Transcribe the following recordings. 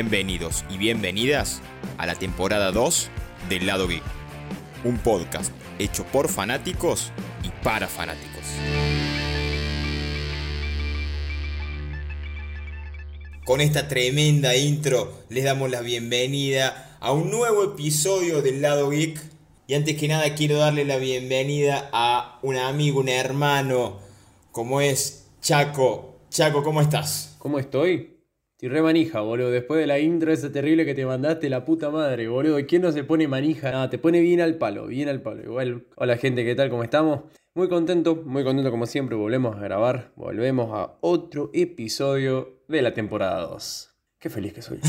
Bienvenidos y bienvenidas a la temporada 2 del Lado Geek, un podcast hecho por fanáticos y para fanáticos. Con esta tremenda intro les damos la bienvenida a un nuevo episodio del Lado Geek. Y antes que nada quiero darle la bienvenida a un amigo, un hermano, como es Chaco. Chaco, ¿cómo estás? ¿Cómo estoy? Estoy re manija, boludo. Después de la intro esa terrible que te mandaste, la puta madre, boludo. ¿Quién no se pone manija? Nada, te pone bien al palo, bien al palo. Igual, hola gente, ¿qué tal? ¿Cómo estamos? Muy contento, muy contento como siempre. Volvemos a grabar, volvemos a otro episodio de la temporada 2. Qué feliz que soy.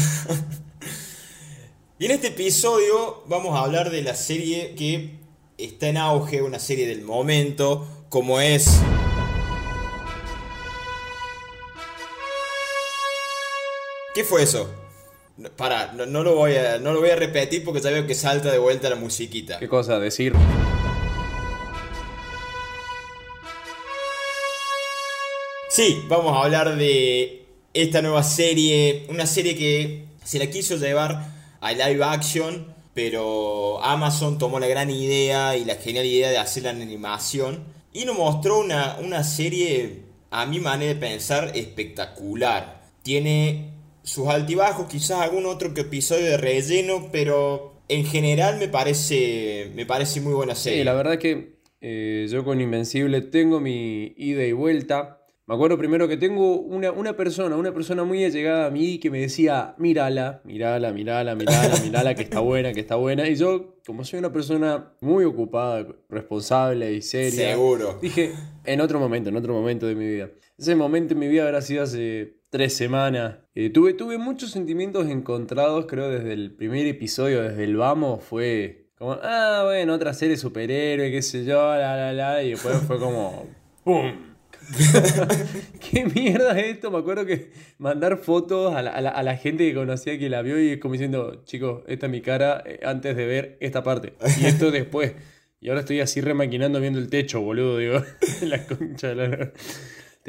y en este episodio vamos a hablar de la serie que está en auge, una serie del momento, como es ¿Qué fue eso? Para, no, lo voy a, no lo voy a repetir porque ya veo que salta de vuelta la musiquita. ¿Qué cosa? Decir. Sí, vamos a hablar de esta nueva serie. Una serie que se la quiso llevar a live action, pero Amazon tomó la gran idea y la genial idea de hacerla en animación. Y nos mostró una, una serie, a mi manera de pensar, espectacular. Tiene sus altibajos, quizás algún otro que episodio de relleno, pero en general me parece, me parece muy buena serie. Sí, la verdad que eh, yo con Invencible tengo mi ida y vuelta. Me acuerdo primero que tengo una, una, persona, una persona muy allegada a mí que me decía, mírala, mírala, mírala, mírala, mírala, que está buena, que está buena. Y yo, como soy una persona muy ocupada, responsable y seria, Seguro. dije, en otro momento, en otro momento de mi vida. Ese momento en mi vida habrá sido hace tres semanas. Eh, tuve, tuve muchos sentimientos encontrados, creo, desde el primer episodio, desde el vamos, fue como, ah, bueno, otra serie superhéroe, qué sé yo, la, la, la, y después fue como, ¡pum! ¿Qué mierda es esto? Me acuerdo que mandar fotos a la, a, la, gente que conocía que la vio y como diciendo, chicos, esta es mi cara eh, antes de ver esta parte. Y esto después. Y ahora estoy así remaquinando viendo el techo, boludo, digo. la concha de la...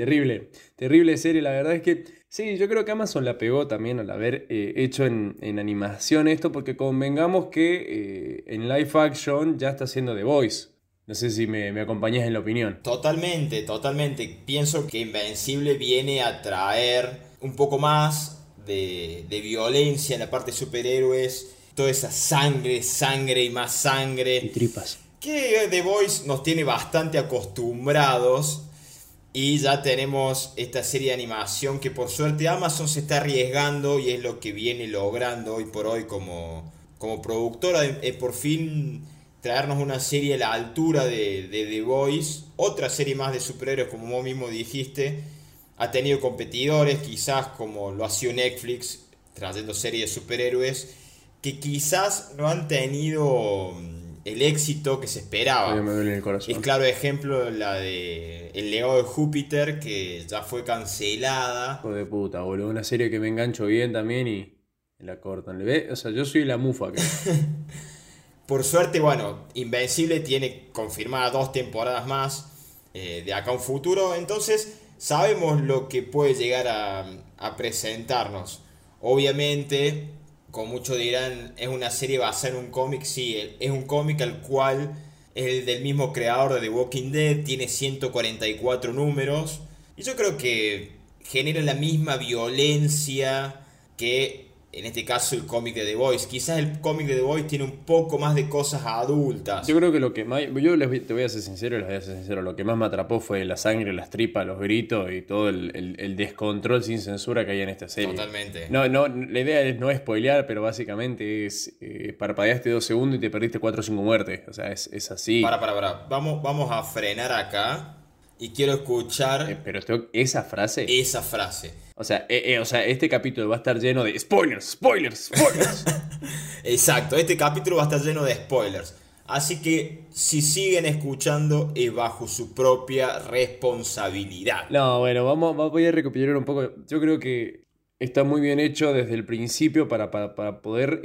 Terrible, terrible serie. La verdad es que sí, yo creo que Amazon la pegó también al haber eh, hecho en, animación esto, porque convengamos que eh, en live action ya está haciendo The Voice. No sé si me, me acompañás en la opinión. Totalmente, totalmente. Pienso que Invencible viene a traer un poco más de, de violencia en la parte de superhéroes. Toda esa sangre, sangre y más sangre. Y tripas. Que The Voice nos tiene bastante acostumbrados y ya tenemos esta serie de animación que por suerte Amazon se está arriesgando y es lo que viene logrando hoy por hoy como, como productora. de por fin traernos una serie a la altura de, de, The Voice. Otra serie más de superhéroes como vos mismo dijiste. Ha tenido competidores quizás como lo ha sido Netflix trayendo series de superhéroes que quizás no han tenido el éxito que se esperaba. Es claro ejemplo la de El Legado de Júpiter, que ya fue cancelada. Hijo de puta, boludo. Una serie que me engancho bien también y la cortan. ¿Le ve? O sea, yo soy la mufa acá. Por suerte, bueno, Invencible tiene confirmada dos temporadas más eh, de acá a un futuro. Entonces, sabemos lo que puede llegar a, a presentarnos. Obviamente, como muchos dirán, es una serie basada en un cómic, sí, es un cómic al cual es el del mismo creador de The Walking Dead, tiene 144 números, y yo creo que genera la misma violencia que en este caso el cómic de The Voice. Quizás el cómic de The Voice tiene un poco más de cosas adultas. Yo creo que lo que más. Yo te voy a ser sincero, les voy a ser sincero. Lo que más me atrapó fue la sangre, las tripas, los gritos y todo el, descontrol sin censura que hay en esta serie. Totalmente. No, no, la idea es no spoilear, pero básicamente es. Eh, parpadeaste dos segundos y te perdiste cuatro o cinco muertes. O sea, es, es así. Para, para, para. Vamos, vamos a frenar acá y quiero escuchar. Eh, pero esa frase. Esa frase. O sea, eh, eh, o sea, este capítulo va a estar lleno de spoilers, spoilers, spoilers. Exacto, este capítulo va a estar lleno de spoilers. Así que si siguen escuchando es bajo su propia responsabilidad. No, bueno, vamos, voy a recopilar un poco. Yo creo que está muy bien hecho desde el principio para, para, poder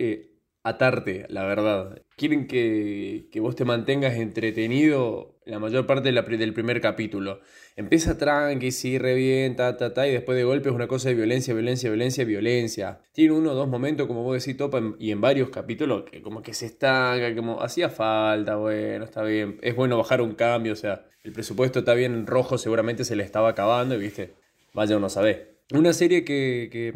atarte, la verdad. Quieren que, vos te mantengas entretenido la mayor parte del primer capítulo. Empieza tranqui, sí, revienta, ta, ta, y después de golpe es una cosa de violencia, violencia, violencia, violencia. Tiene uno o dos momentos, como vos decís, topa, y en varios capítulos, que como que se estanca, como hacía falta, bueno, está bien. Es bueno bajar un cambio, o sea, el presupuesto está bien en rojo, seguramente se le estaba acabando, y viste, vaya uno a saber. Una serie que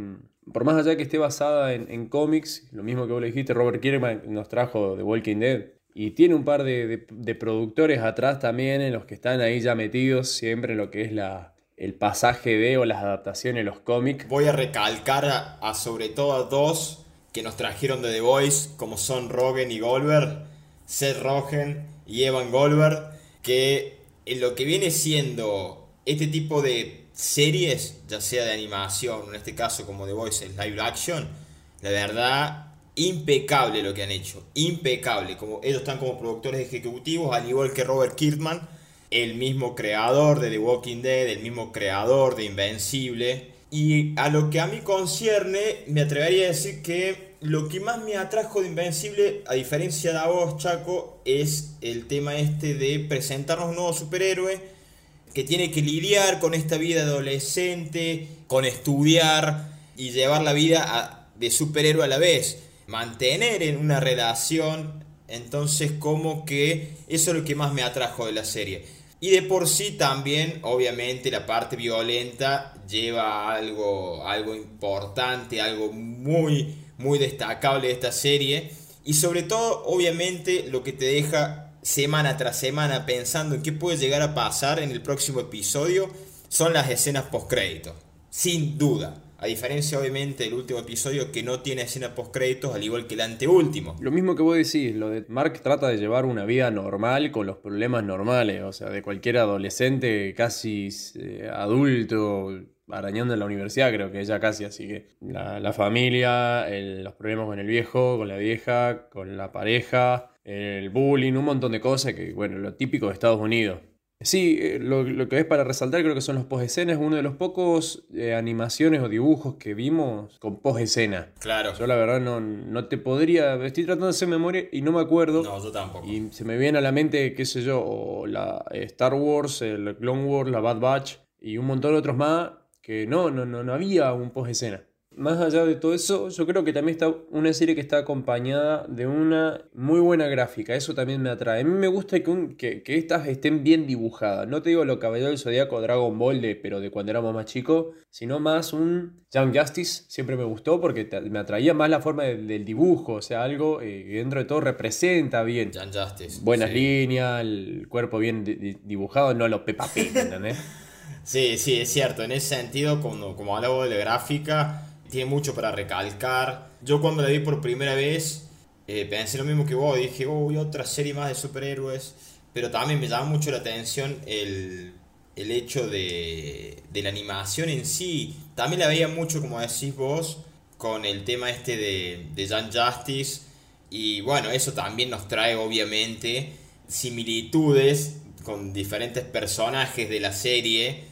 por más allá que esté basada en, cómics, lo mismo que vos le dijiste, Robert Kirkman nos trajo The Walking Dead. Y tiene un par de, productores atrás también en los que están ahí ya metidos siempre en lo que es la, el pasaje de o las adaptaciones, los cómics. Voy a recalcar a, sobre todo a dos que nos trajeron de The Voice, como son Rogen y Goldberg, Seth Rogen y Evan Goldberg, que en lo que viene siendo este tipo de series, ya sea de animación, en este caso como The Voice, live action, la verdad, impecable lo que han hecho, impecable. Como, ellos están como productores ejecutivos, al igual que Robert Kirkman, el mismo creador de The Walking Dead, el mismo creador de Invencible. Y a lo que a mí concierne, me atrevería a decir que lo que más me atrajo de Invencible, a diferencia de vos, Chaco, es el tema este de presentarnos un nuevo superhéroe que tiene que lidiar con esta vida adolescente, con estudiar y llevar la vida de superhéroe a la vez, mantener en una relación, entonces como que eso es lo que más me atrajo de la serie. Y de por sí también, obviamente, la parte violenta lleva algo, algo importante, algo muy, muy destacable de esta serie. Y sobre todo, obviamente, lo que te deja semana tras semana pensando en qué puede llegar a pasar en el próximo episodio son las escenas post-créditos. Sin duda. A diferencia, obviamente, del último episodio que no tiene escenas post-créditos, al igual que el anteúltimo. Lo mismo que vos decís, lo de Mark trata de llevar una vida normal con los problemas normales, o sea, de cualquier adolescente casi eh, adulto, arañando en la universidad, creo que ella casi, así que la, familia, los problemas con el viejo, con la vieja, con la pareja, el bullying, un montón de cosas que, bueno, lo típico de Estados Unidos. Sí, eh, lo, que es para resaltar creo que son los post-escenas, uno de los pocos eh, animaciones o dibujos que vimos con post-escena. Claro. Yo la verdad no, no te podría, estoy tratando de hacer memoria y no me acuerdo. No, yo tampoco. Y se me viene a la mente, qué sé yo, la eh, Star Wars, el Clone Wars, la Bad Batch y un montón de otros más que no, no, no, no había un post-escena más allá de todo eso, yo creo que también está una serie que está acompañada de una muy buena gráfica. Eso también me atrae. A mí me gusta que, que, estas estén bien dibujadas. No te digo lo caballero del zodiaco Dragon Ball, de, pero de cuando éramos más chicos, sino más un Young Justice. Siempre me gustó porque me atraía más la forma del dibujo. O sea, algo eh, que dentro de todo representa bien. Young Justice. Buenas líneas, el cuerpo bien dibujado, no lo Peppa Pig, ¿entendés? sí, sí, es cierto. En ese sentido, como, como hablo de gráfica tiene mucho para recalcar. Yo cuando la vi por primera vez eh, pensé lo mismo que vos, dije, uy, otra serie más de superhéroes, pero también me llama mucho la atención el, el hecho de, de, la animación en sí. También la veía mucho, como decís vos, con el tema este de, de Jan Justice. Y bueno, eso también nos trae obviamente similitudes con diferentes personajes de la serie,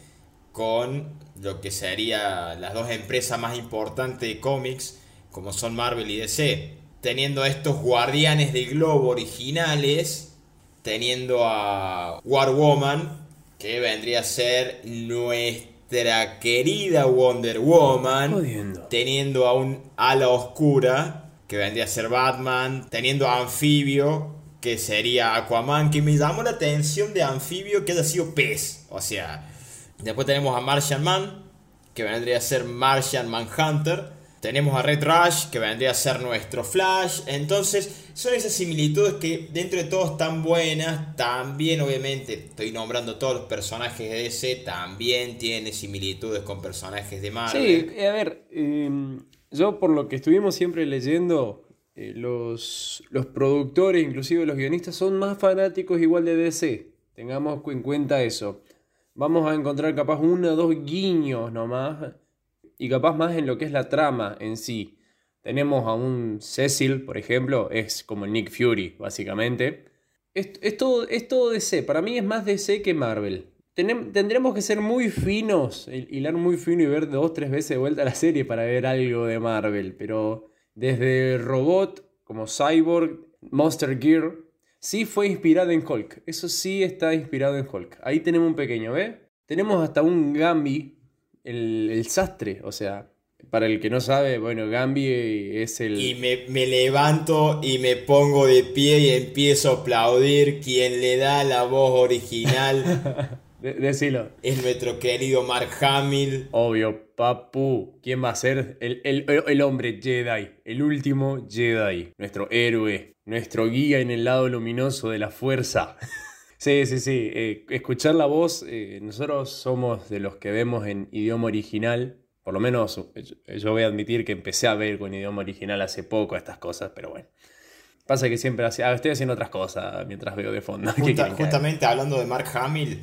con lo que sería las dos empresas más importantes de cómics, como son Marvel y DC. Teniendo a estos guardianes del globo originales, teniendo a War Woman, que vendría a ser nuestra querida Wonder Woman, teniendo a un ala oscura, que vendría a ser Batman, teniendo a Anfibio, que sería Aquaman, que me llamó la atención de Anfibio que haya sido pez, o sea, Después tenemos a Martian Man, que vendría a ser Martian Manhunter. Tenemos a Red Rush, que vendría a ser nuestro Flash. Entonces, son esas similitudes que dentro de todo están buenas. También, obviamente, estoy nombrando todos los personajes de DC. También tiene similitudes con personajes de Marvel. Sí, a ver, em, yo por lo que estuvimos siempre leyendo, eh, los, los productores, inclusive los guionistas, son más fanáticos igual de DC. Tengamos en cuenta eso vamos a encontrar capaz uno o dos guiños nomás y capaz más en lo que es la trama en sí. Tenemos a un Cecil, por ejemplo, es como Nick Fury, básicamente. Es, todo, es todo DC, para mí es más DC que Marvel. tendremos que ser muy finos, hilar muy fino y ver dos, tres veces de vuelta la serie para ver algo de Marvel, pero desde Robot como Cyborg, Monster Gear, sí fue inspirado en Hulk. Eso sí está inspirado en Hulk. Ahí tenemos un pequeño, ¿ve? Tenemos hasta un Gambi, el, el sastre, o sea, para el que no sabe, bueno, Gambi es el... Y me, levanto y me pongo de pie y empiezo a aplaudir quien le da la voz original. decilo. Es nuestro querido Mark Hamill. Obvio, papu. ¿Quién va a ser? El, el, hombre Jedi, el último Jedi, nuestro héroe, nuestro guía en el lado luminoso de la fuerza. Sí, sí, sí. Eh, escuchar la voz, eh, nosotros somos de los que vemos en idioma original por lo menos yo voy a admitir que empecé a ver con idioma original hace poco estas cosas, pero bueno. Pasa que siempre ah, estoy haciendo otras cosas mientras veo de fondo. justamente hablando de Mark Hamill,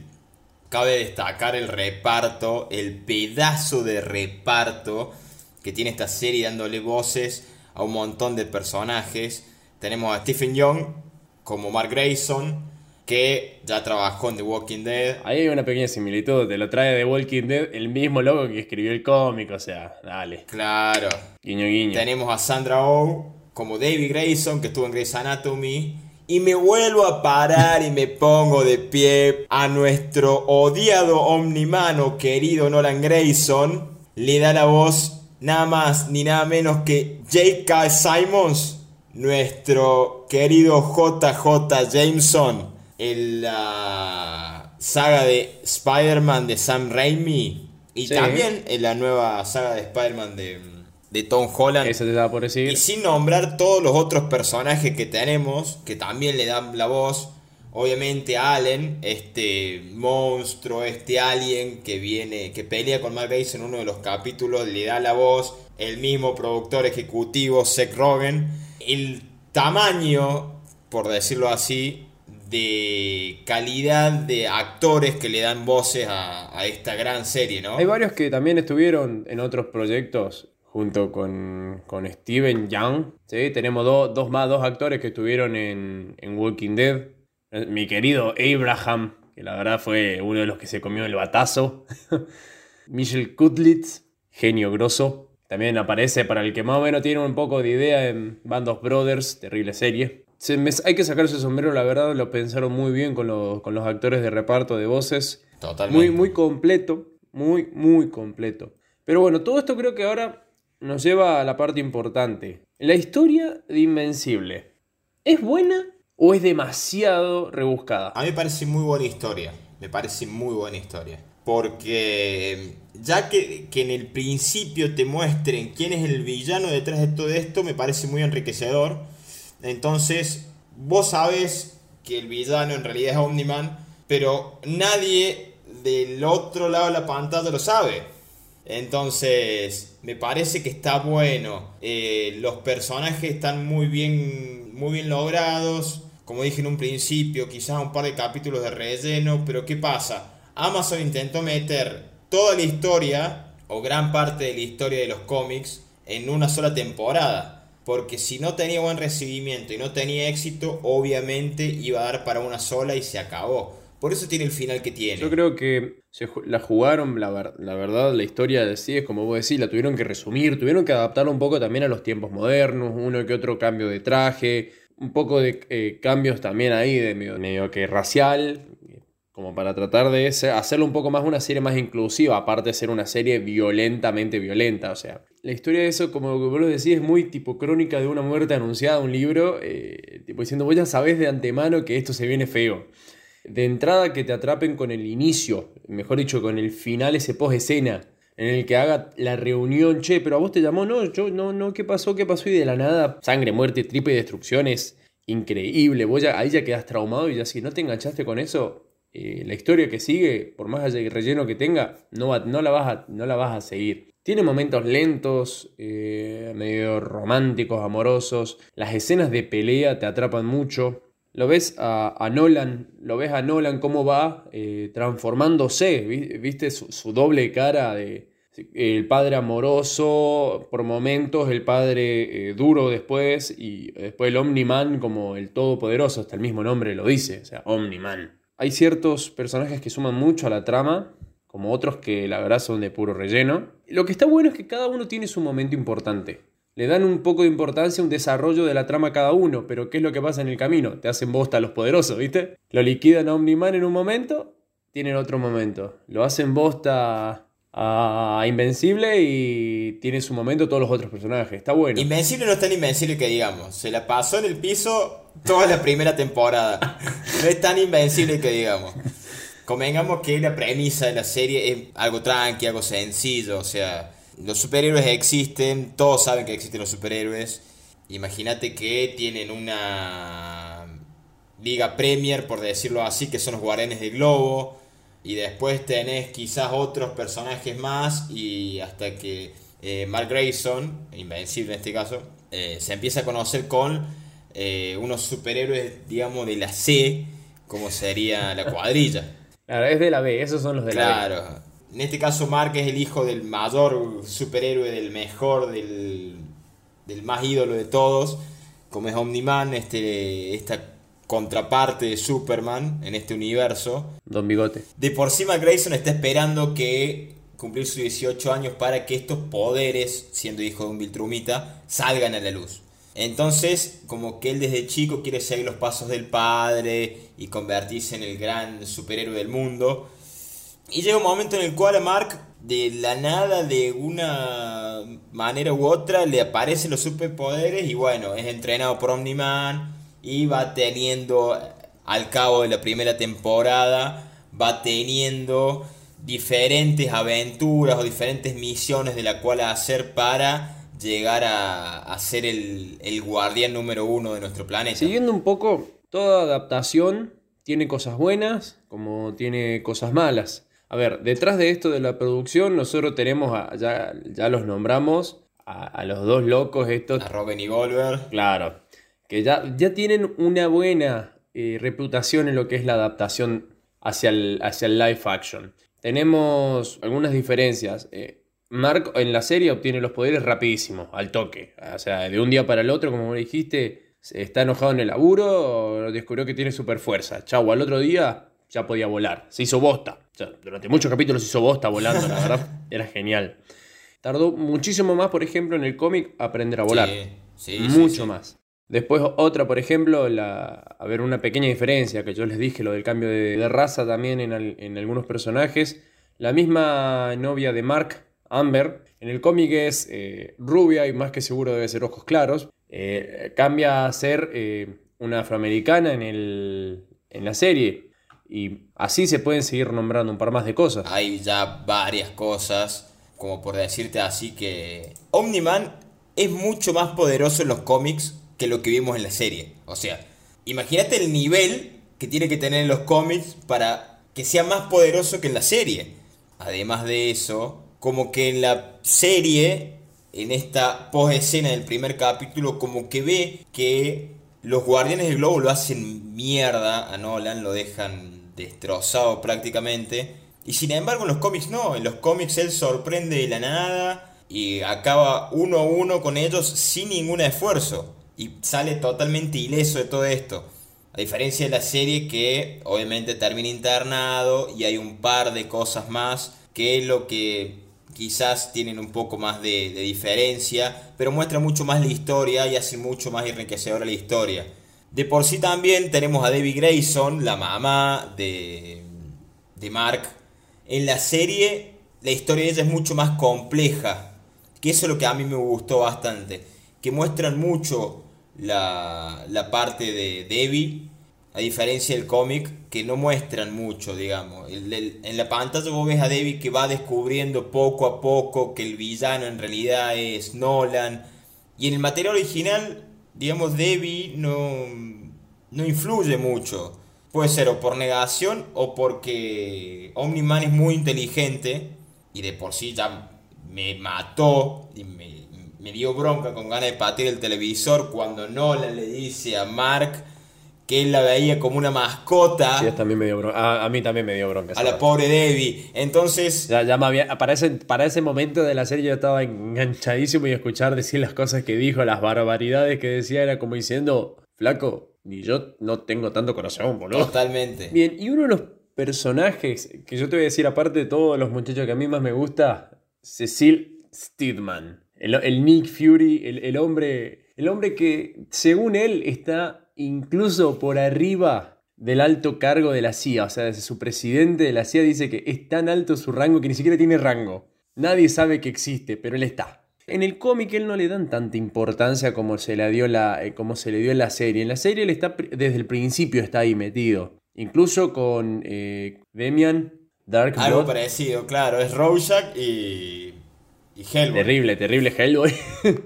cabe destacar el reparto, el pedazo de reparto que tiene esta serie dándole voces a un montón de personajes. Tenemos a Stephen Young como Mark Grayson, que ya trabajó en The Walking Dead. Ahí hay una pequeña similitud, te lo trae The Walking Dead el mismo logo que escribió el cómic, o sea, dale. Claro. Guiño, guiño. Tenemos a Sandra Oh como David Grayson, que estuvo en Grey's Anatomy. Y me vuelvo a parar y me pongo de pie a nuestro odiado omnimano querido Nolan Grayson. Le da la voz nada más ni nada menos que J.K. Simons, nuestro querido JJ Jameson en la saga de Spider-Man de Sam Raimi y también en la nueva saga de Spider-Man de, Tom Holland. Eso te da por decir. Y sin nombrar todos los otros personajes que tenemos, que también le dan la voz. Obviamente Allen, este monstruo, este alien que viene, que pelea con Mark Gates en uno de los capítulos, le da la voz. El mismo productor ejecutivo, Seth Rogen. El tamaño, por decirlo así, de calidad de actores que le dan voces a, esta gran serie, ¿no? Hay varios que también estuvieron en otros proyectos junto con, Steven Young. ¿sí? Tenemos dos más, dos actores que estuvieron en, Walking Dead. Mi querido Abraham, que la verdad fue uno de los que se comió el batazo. Michelle Kutlitz, genio grosso. También aparece para el que más o menos tiene un poco de idea en Band of Brothers, terrible serie hay que sacar ese sombrero, la verdad, lo pensaron muy bien con, los actores de reparto de voces. Totalmente. Muy, muy completo, muy, muy completo. Pero bueno, todo esto creo que ahora nos lleva a la parte importante. La historia de Invencible, ¿es buena o es demasiado rebuscada? A mí me parece muy buena historia, me parece muy buena historia. Porque ya que, que en el principio te muestren quién es el villano detrás de todo esto, me parece muy enriquecedor entonces, vos sabes que el villano en realidad es Omniman, pero nadie del otro lado de la pantalla lo sabe. Entonces, me parece que está bueno. Eh, los personajes están muy bien, muy bien logrados. Como dije en un principio, quizás un par de capítulos de relleno, pero ¿qué pasa? Amazon intentó meter toda la historia, o gran parte de la historia de los cómics, en una sola temporada porque si no tenía buen recibimiento y no tenía éxito, obviamente iba a dar para una sola y se acabó. Por eso tiene el final que tiene. Yo creo que la jugaron, la, verdad, la historia de sí es como vos decís, la tuvieron que resumir, tuvieron que adaptarlo un poco también a los tiempos modernos, uno que otro cambio de traje, un poco de eh, cambios también ahí de medio, medio que racial, como para tratar de hacerlo un poco más una serie más inclusiva, aparte de ser una serie violentamente violenta, o sea, la historia de eso, como vos decís, es muy tipo crónica de una muerte anunciada, un libro, eh, tipo diciendo, vos ya sabés de antemano que esto se viene feo. De entrada que te atrapen con el inicio, mejor dicho, con el final, ese post escena, en el que haga la reunión, che, pero a vos te llamó, no, yo, no, no, ¿qué pasó? ¿Qué pasó? Y de la nada, sangre, muerte, tripa y destrucciones, increíble, vos ya, ahí ya quedas traumado y ya si no te enganchaste con eso, eh, la historia que sigue, por más relleno que tenga, no, no, la, vas a, no la vas a seguir. Tiene momentos lentos, eh, medio románticos, amorosos. Las escenas de pelea te atrapan mucho. Lo ves a, Nolan, lo ves a Nolan cómo va eh, transformándose, viste su, doble cara de el padre amoroso por momentos, el padre duro después y después el Omniman como el todopoderoso, hasta el mismo nombre lo dice, o sea, Omniman. Hay ciertos personajes que suman mucho a la trama, como otros que la verdad son de puro relleno. Lo que está bueno es que cada uno tiene su momento importante. Le dan un poco de importancia un desarrollo de la trama a cada uno, pero ¿qué es lo que pasa en el camino? Te hacen bosta a los poderosos, ¿viste? Lo liquidan a Omniman en un momento, tienen otro momento. Lo hacen bosta a Invencible y tiene su momento todos los otros personajes. Está bueno. Invencible no es tan invencible que digamos. Se la pasó en el piso toda la primera temporada. No es tan invencible que digamos. Convengamos que la premisa de la serie es algo tranqui, algo sencillo. O sea, los superhéroes existen, todos saben que existen los superhéroes. Imagínate que tienen una Liga Premier, por decirlo así, que son los Guardianes del Globo y después tenés quizás otros personajes más y hasta que eh, Mark Grayson, invencible en este caso, eh, se empieza a conocer con eh, unos superhéroes, digamos, de la C, como sería la cuadrilla. Claro, es de la B, esos son los de la B. Claro. En este caso Mark es el hijo del mayor superhéroe, del mejor, del, del más ídolo de todos, como es Omniman, este, esta contraparte de Superman en este universo. Don Bigote. De por sí Grayson está esperando que cumplir sus 18 años para que estos poderes, siendo hijo de un Viltrumita, salgan a la luz. Entonces, como que él desde chico quiere seguir los pasos del padre y convertirse en el gran superhéroe del mundo. Y llega un momento en el cual a Mark, de la nada, de una manera u otra, le aparecen los superpoderes y bueno, es entrenado por Omni-Man y va teniendo, al cabo de la primera temporada, va teniendo diferentes aventuras o diferentes misiones de la cual hacer para llegar a, ser el, el, guardián número uno de nuestro planeta. Siguiendo un poco, toda adaptación tiene cosas buenas como tiene cosas malas. A ver, detrás de esto de la producción nosotros tenemos, ya, ya los nombramos, a, los dos locos estos. A Robin y Goldberg. Claro, que ya, ya tienen una buena eh, reputación en lo que es la adaptación hacia el, hacia el live action. Tenemos algunas diferencias. Eh, Mark en la serie obtiene los poderes rapidísimo, al toque. O sea, de un día para el otro, como dijiste, está enojado en el laburo, descubrió que tiene super fuerza. Chau, al otro día ya podía volar. Se hizo bosta. Durante muchos capítulos hizo bosta volando, la verdad. Era genial. Tardó muchísimo más, por ejemplo, en el cómic aprender a volar. Sí, sí, Mucho más. Después otra, por ejemplo, la, a ver, una pequeña diferencia que yo les dije, lo del cambio de, raza también en, algunos personajes. La misma novia de Mark, Amber, en el cómic es eh, rubia y más que seguro debe ser ojos claros. Eh, cambia a ser eh, una afroamericana en, el, en la serie. Y así se pueden seguir nombrando un par más de cosas. Hay ya varias cosas, como por decirte así que Omniman es mucho más poderoso en los cómics que lo que vimos en la serie. O sea, imagínate el nivel que tiene que tener en los cómics para que sea más poderoso que en la serie. Además de eso, como que en la serie, en esta post escena del primer capítulo, como que ve que los guardianes del globo lo hacen mierda a Nolan, lo dejan destrozado prácticamente. Y sin embargo en los cómics no, en los cómics él sorprende de la nada y acaba uno a uno con ellos sin ningún esfuerzo y sale totalmente ileso de todo esto. A diferencia de la serie que obviamente termina internado y hay un par de cosas más que es lo que quizás tienen un poco más de, diferencia, pero muestra mucho más la historia y hace mucho más enriquecedora la historia. De por sí también tenemos a Debbie Grayson, la mamá de, de Mark. En la serie la historia de ella es mucho más compleja, que eso es lo que a mí me gustó bastante, que muestran mucho la, parte de Debbie, a diferencia del cómic, que no muestran mucho, digamos. en la pantalla vos ves a Debbie que va descubriendo poco a poco que el villano en realidad es Nolan. Y en el material original, digamos, Debbie no, no influye mucho. Puede ser o por negación o porque Omni-Man es muy inteligente y de por sí ya me mató y me, dio bronca con ganas de patear el televisor cuando Nolan le dice a Mark que él la veía como una mascota. Sí, también me dio bronca. A, mí también me dio bronca. A la pobre Debbie. Entonces. Ya, ya para, ese, para ese momento de la serie yo estaba enganchadísimo y escuchar decir las cosas que dijo, las barbaridades que decía, era como diciendo, flaco, ni yo no tengo tanto corazón, boludo. Totalmente. Bien, y uno de los personajes que yo te voy a decir, aparte de todos los muchachos que a mí más me gusta, Cecil Steedman. el, Nick Fury, el, hombre, el hombre que según él está incluso por arriba del alto cargo de la CIA. O sea, su presidente de la CIA dice que es tan alto su rango que ni siquiera tiene rango. Nadie sabe que existe, pero él está. En el cómic él no le dan tanta importancia como se, le dio la, eh, como se le dio en la serie. En la serie él está desde el principio está ahí metido. Incluso con eh, Demian, Dark Algo parecido, claro. Es Rorschach y, y Hellboy. Terrible, terrible Hellboy.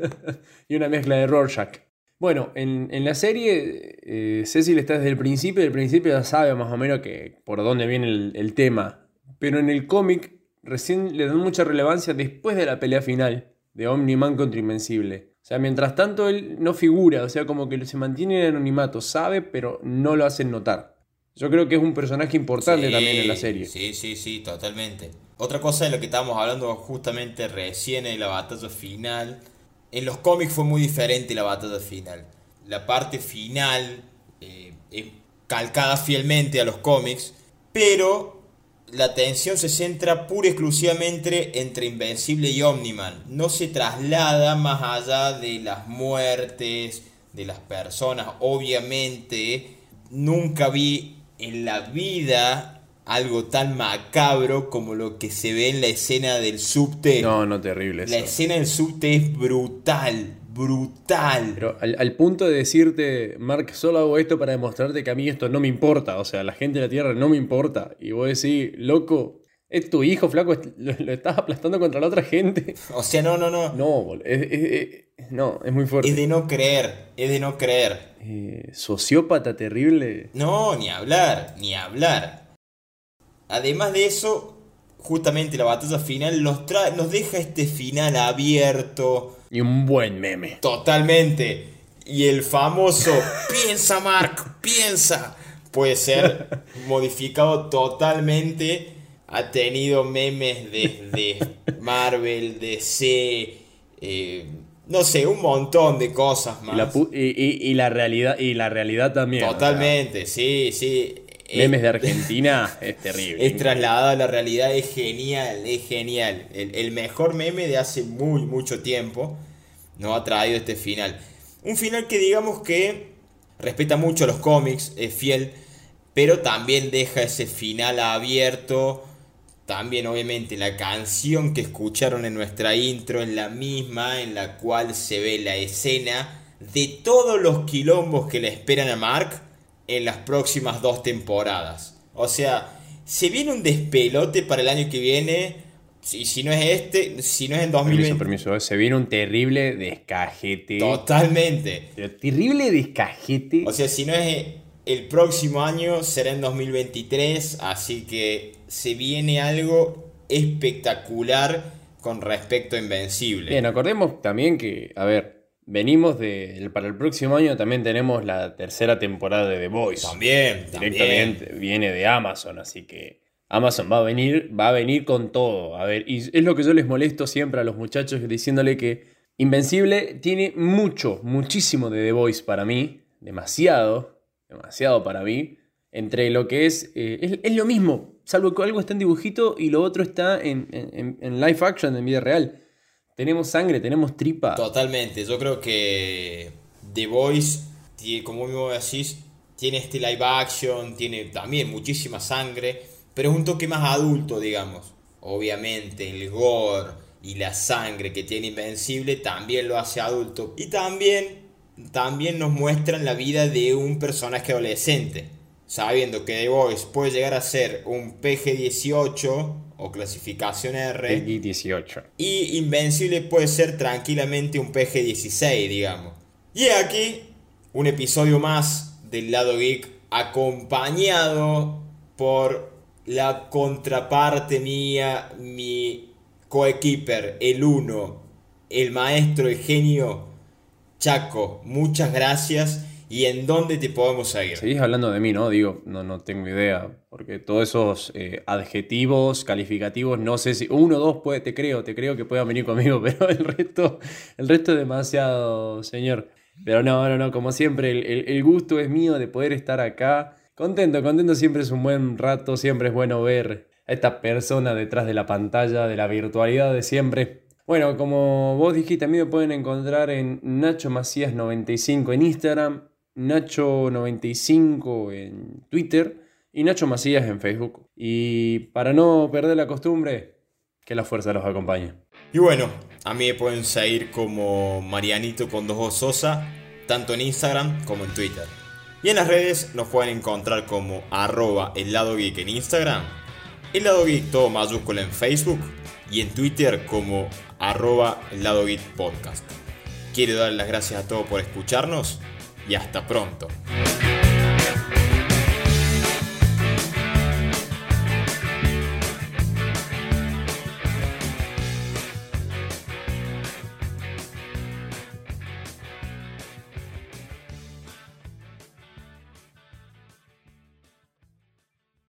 y una mezcla de Rorschach. Bueno, en, la serie eh, Cecil está desde el principio y el principio ya sabe más o menos que por dónde viene el, tema. Pero en el cómic recién le dan mucha relevancia después de la pelea final de Omni-Man contra Invencible. O sea, mientras tanto él no figura, o sea, como que se mantiene en anonimato, sabe, pero no lo hacen notar. Yo creo que es un personaje importante también en la serie. Sí, sí, sí, totalmente. Otra cosa de lo que estábamos hablando justamente recién en la batalla final. En los cómics fue muy diferente la batalla final. La parte final eh, es calcada fielmente a los cómics, pero la atención se centra pura y exclusivamente entre Invencible y Omniman. No se traslada más allá de las muertes de las personas. Obviamente, nunca vi en la vida algo tan macabro como lo que se ve en la escena del subte. No, no, terrible. La escena del subte es brutal, brutal. Pero al, punto de decirte, Mark, solo hago esto para demostrarte que a mí esto no me importa. O sea, la gente de la Tierra no me importa. Y vos decís, loco, es tu hijo, flaco, lo, estás aplastando contra la otra gente. O sea, no, no, no. No, es, no, es muy fuerte. Es de no creer, es de no creer. Eh, sociópata terrible. No, ni hablar, ni hablar. Además de eso, justamente la batalla final nos, trae, nos deja este final abierto. Y un buen meme. Totalmente. Y el famoso piensa, Mark, piensa. Puede ser modificado totalmente. Ha tenido memes desde Marvel, DC, eh, no sé, un montón de cosas más. Y la, realidad, y la realidad también. Totalmente, sí, sí. Memes de Argentina es terrible. Es trasladado a la realidad, es genial, es genial. El, mejor meme de hace muy, mucho tiempo nos ha traído este final. Un final que digamos que respeta mucho los cómics, es fiel, pero también deja ese final abierto también obviamente la canción que escucharon en nuestra intro es la misma en la cual se ve la escena de todos los quilombos que le esperan a Mark en las próximas dos temporadas. O sea, se viene un despelote para el año que viene. Y si no es este, si no es en 2020. Permiso, permiso. Se viene un terrible descajete. Totalmente. terrible descajete. O sea, si no es el próximo año, será en 2023. Así que se viene algo espectacular con respecto a Invencible. Bien, acordemos también que, a ver, venimos de. Para el próximo año también tenemos la tercera temporada de The Voice. También, Directamente viene de Amazon, así que. Amazon va a venir, va a venir con todo. A ver, y es lo que yo les molesto siempre a los muchachos diciéndole que Invencible tiene mucho, muchísimo de The Voice para mí, demasiado, demasiado para mí, entre lo que es, eh, es, lo mismo, salvo que algo está en dibujito y lo otro está en, en, live action, en vida real. Tenemos sangre, tenemos tripa. Totalmente, yo creo que The Voice, como mismo decís, tiene este live action, tiene también muchísima sangre, pero es un toque más adulto, digamos. Obviamente el gore y la sangre que tiene Invencible también lo hace adulto. Y también, también nos muestran la vida de un personaje adolescente sabiendo que The Voice puede llegar a ser un PG-18 o clasificación R. PG-18. Y Invencible puede ser tranquilamente un PG-16, digamos. Y aquí un episodio más del lado geek acompañado por la contraparte mía, mi coequiper, el uno, el maestro, el genio, Chaco. Muchas gracias y en dónde te podemos seguir. Seguís hablando de mí, ¿no? Digo, no, no tengo idea, porque todos esos eh, adjetivos, calificativos, no sé si uno o dos puede, te creo, te creo que puedan venir conmigo, pero el resto, el resto es demasiado, señor. Pero no, no, no, como siempre, el, gusto es mío de poder estar acá. Contento, contento siempre es un buen rato, siempre es bueno ver a esta persona detrás de la pantalla, de la virtualidad de siempre. Bueno, como vos dijiste, a mí me pueden encontrar en Nacho Macías 95 en Instagram, Nacho 95 en Twitter y Nacho Macías en Facebook. Y para no perder la costumbre, que la fuerza los acompañe. Y bueno, a mí me pueden seguir como Marianito con dos Sosa, tanto en Instagram como en Twitter. Y en las redes nos pueden encontrar como arroba el lado en Instagram, el lado geek todo mayúsculo en Facebook y en Twitter como arroba el lado podcast. Quiero dar las gracias a todos por escucharnos y hasta pronto.